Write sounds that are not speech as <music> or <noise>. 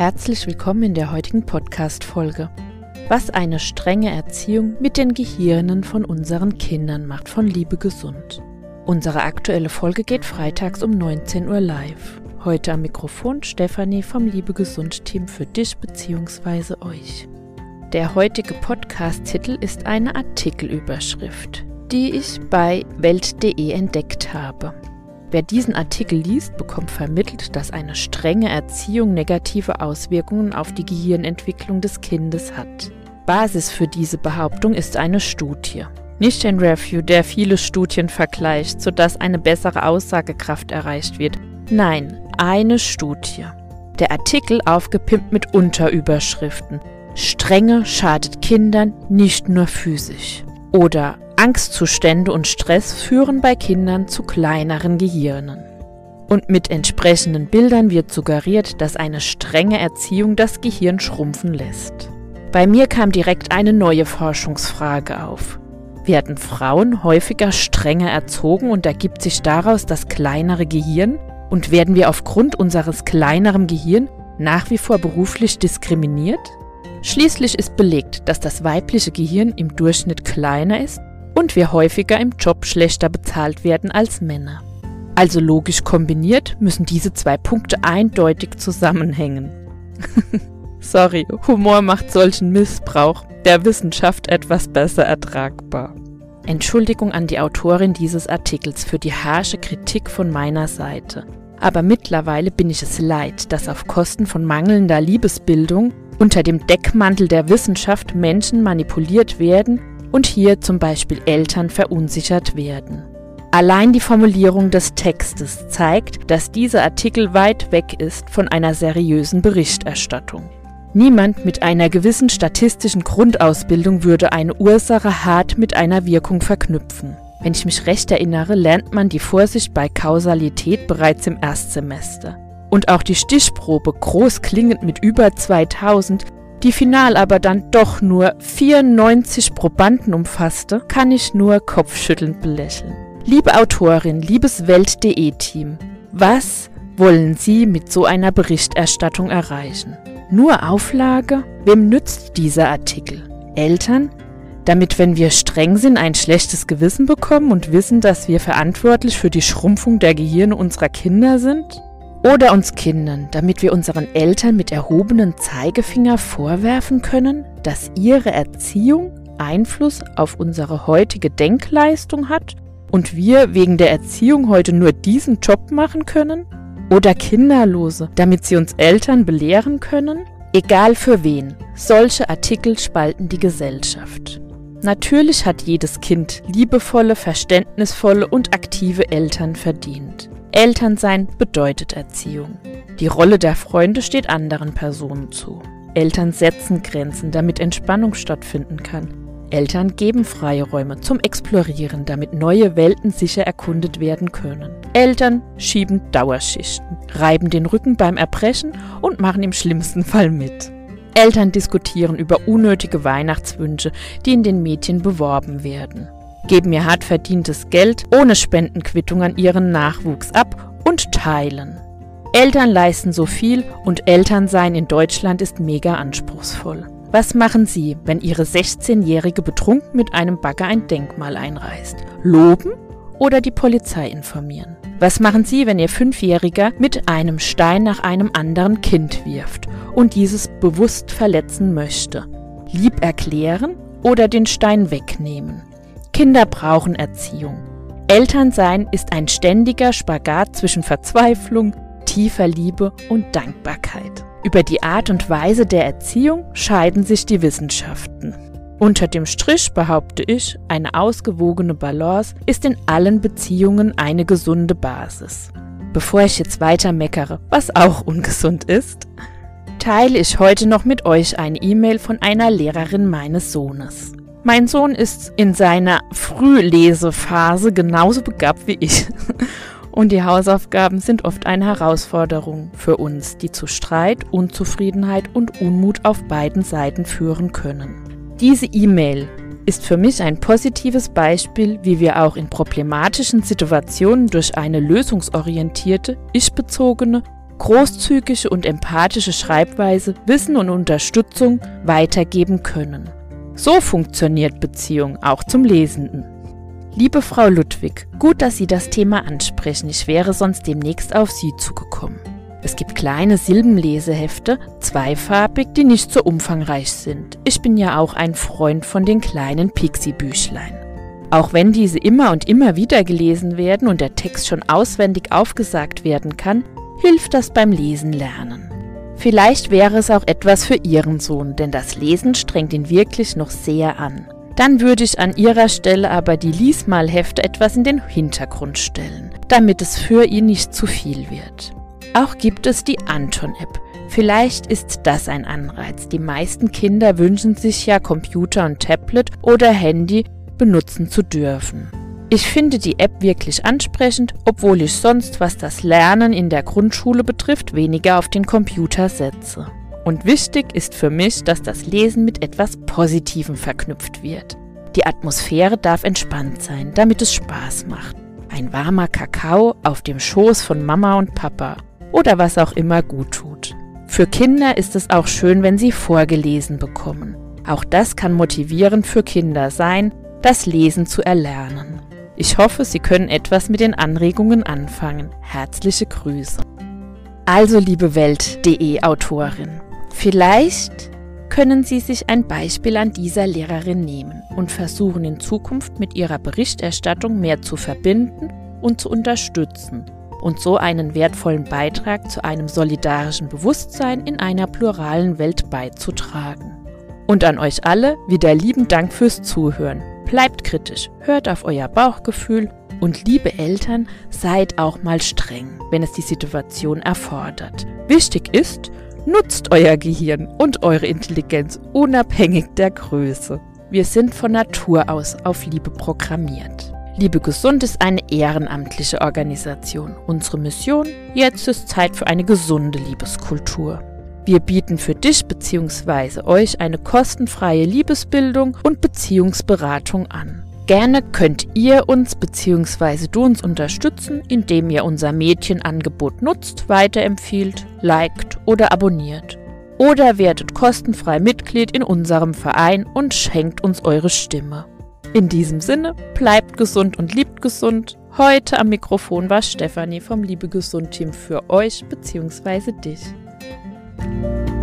Herzlich willkommen in der heutigen Podcast-Folge. Was eine strenge Erziehung mit den Gehirnen von unseren Kindern macht, von Liebe Gesund. Unsere aktuelle Folge geht freitags um 19 Uhr live. Heute am Mikrofon Stefanie vom Liebe Gesund Team für dich bzw. euch. Der heutige Podcast-Titel ist eine Artikelüberschrift, die ich bei Welt.de entdeckt habe. Wer diesen Artikel liest, bekommt vermittelt, dass eine strenge Erziehung negative Auswirkungen auf die Gehirnentwicklung des Kindes hat. Basis für diese Behauptung ist eine Studie. Nicht ein Review, der viele Studien vergleicht, sodass eine bessere Aussagekraft erreicht wird. Nein, eine Studie. Der Artikel aufgepimpt mit Unterüberschriften. Strenge schadet Kindern nicht nur physisch. Oder Angstzustände und Stress führen bei Kindern zu kleineren Gehirnen. Und mit entsprechenden Bildern wird suggeriert, dass eine strenge Erziehung das Gehirn schrumpfen lässt. Bei mir kam direkt eine neue Forschungsfrage auf. Werden Frauen häufiger strenger erzogen und ergibt sich daraus das kleinere Gehirn? Und werden wir aufgrund unseres kleineren Gehirn nach wie vor beruflich diskriminiert? Schließlich ist belegt, dass das weibliche Gehirn im Durchschnitt kleiner ist und wir häufiger im Job schlechter bezahlt werden als Männer. Also logisch kombiniert müssen diese zwei Punkte eindeutig zusammenhängen. <laughs> Sorry, Humor macht solchen Missbrauch der Wissenschaft etwas besser ertragbar. Entschuldigung an die Autorin dieses Artikels für die harsche Kritik von meiner Seite. Aber mittlerweile bin ich es leid, dass auf Kosten von mangelnder Liebesbildung unter dem Deckmantel der Wissenschaft Menschen manipuliert werden und hier zum Beispiel Eltern verunsichert werden. Allein die Formulierung des Textes zeigt, dass dieser Artikel weit weg ist von einer seriösen Berichterstattung. Niemand mit einer gewissen statistischen Grundausbildung würde eine Ursache hart mit einer Wirkung verknüpfen. Wenn ich mich recht erinnere, lernt man die Vorsicht bei Kausalität bereits im Erstsemester. Und auch die Stichprobe groß klingend mit über 2000 die final aber dann doch nur 94 Probanden umfasste, kann ich nur kopfschüttelnd belächeln. Liebe Autorin, liebes Welt.de-Team, was wollen Sie mit so einer Berichterstattung erreichen? Nur Auflage? Wem nützt dieser Artikel? Eltern? Damit, wenn wir streng sind, ein schlechtes Gewissen bekommen und wissen, dass wir verantwortlich für die Schrumpfung der Gehirne unserer Kinder sind? Oder uns Kindern, damit wir unseren Eltern mit erhobenem Zeigefinger vorwerfen können, dass ihre Erziehung Einfluss auf unsere heutige Denkleistung hat und wir wegen der Erziehung heute nur diesen Job machen können? Oder Kinderlose, damit sie uns Eltern belehren können? Egal für wen, solche Artikel spalten die Gesellschaft. Natürlich hat jedes Kind liebevolle, verständnisvolle und aktive Eltern verdient. Elternsein bedeutet Erziehung. Die Rolle der Freunde steht anderen Personen zu. Eltern setzen Grenzen, damit Entspannung stattfinden kann. Eltern geben freie Räume zum Explorieren, damit neue Welten sicher erkundet werden können. Eltern schieben Dauerschichten, reiben den Rücken beim Erbrechen und machen im schlimmsten Fall mit. Eltern diskutieren über unnötige Weihnachtswünsche, die in den Medien beworben werden geben ihr hart verdientes Geld ohne Spendenquittung an ihren Nachwuchs ab und teilen. Eltern leisten so viel und Elternsein in Deutschland ist mega anspruchsvoll. Was machen Sie, wenn Ihre 16-Jährige betrunken mit einem Bagger ein Denkmal einreißt? Loben oder die Polizei informieren? Was machen Sie, wenn Ihr Fünfjähriger mit einem Stein nach einem anderen Kind wirft und dieses bewusst verletzen möchte? Lieb erklären oder den Stein wegnehmen? Kinder brauchen Erziehung. Elternsein ist ein ständiger Spagat zwischen Verzweiflung, tiefer Liebe und Dankbarkeit. Über die Art und Weise der Erziehung scheiden sich die Wissenschaften. Unter dem Strich behaupte ich, eine ausgewogene Balance ist in allen Beziehungen eine gesunde Basis. Bevor ich jetzt weiter meckere, was auch ungesund ist, teile ich heute noch mit euch eine E-Mail von einer Lehrerin meines Sohnes. Mein Sohn ist in seiner Frühlesephase genauso begabt wie ich. <laughs> Und die Hausaufgaben sind oft eine Herausforderung für uns, die zu Streit, Unzufriedenheit und Unmut auf beiden Seiten führen können. Diese E-Mail ist für mich ein positives Beispiel, wie wir auch in problematischen Situationen durch eine lösungsorientierte, ich-bezogene großzügige und empathische Schreibweise Wissen und Unterstützung weitergeben können. So funktioniert Beziehung auch zum Lesenden. Liebe Frau Ludwig, gut, dass Sie das Thema ansprechen. Ich wäre sonst demnächst auf Sie zugekommen. Es gibt kleine Silbenlesehefte, zweifarbig, die nicht so umfangreich sind. Ich bin ja auch ein Freund von den kleinen Pixie-Büchlein. Auch wenn diese immer und immer wieder gelesen werden und der Text schon auswendig aufgesagt werden kann, hilft das beim Lesen lernen. Vielleicht wäre es auch etwas für Ihren Sohn, denn das Lesen strengt ihn wirklich noch sehr an. Dann würde ich an Ihrer Stelle aber die Liesmalhefte etwas in den Hintergrund stellen, damit es für ihn nicht zu viel wird. Auch gibt es die Anton-App. Vielleicht ist das ein Anreiz. Die meisten Kinder wünschen sich ja Computer und Tablet oder Handy benutzen zu dürfen. Ich finde die App wirklich ansprechend, obwohl ich sonst, was das Lernen in der Grundschule betrifft, weniger auf den Computer setze. Und wichtig ist für mich, dass das Lesen mit etwas Positivem verknüpft wird. Die Atmosphäre darf entspannt sein, damit es Spaß macht. Ein warmer Kakao auf dem Schoß von Mama und Papa oder was auch immer gut tut. Für Kinder ist es auch schön, wenn sie vorgelesen bekommen. Auch das kann motivierend für Kinder sein, das Lesen zu erlernen. Ich hoffe, Sie können etwas mit den Anregungen anfangen. Herzliche Grüße. Also, liebe Welt.de Autorin, vielleicht können Sie sich ein Beispiel an dieser Lehrerin nehmen und versuchen in Zukunft mit Ihrer Berichterstattung mehr zu verbinden und zu unterstützen und so einen wertvollen Beitrag zu einem solidarischen Bewusstsein in einer pluralen Welt beizutragen. Und an euch alle wieder lieben Dank fürs Zuhören. Bleibt kritisch, hört auf euer Bauchgefühl und liebe Eltern, seid auch mal streng, wenn es die Situation erfordert. Wichtig ist, nutzt euer Gehirn und eure Intelligenz unabhängig der Größe. Wir sind von Natur aus auf Liebe programmiert. Liebe Gesund ist eine ehrenamtliche Organisation. Unsere Mission? Jetzt ist Zeit für eine gesunde Liebeskultur. Wir bieten für dich bzw. euch eine kostenfreie Liebesbildung und Beziehungsberatung an. Gerne könnt ihr uns bzw. du uns unterstützen, indem ihr unser Mädchenangebot nutzt, weiterempfiehlt, liked oder abonniert. Oder werdet kostenfrei Mitglied in unserem Verein und schenkt uns eure Stimme. In diesem Sinne, bleibt gesund und liebt gesund. Heute am Mikrofon war Stefanie vom Liebe Gesund Team für euch bzw. dich. thank you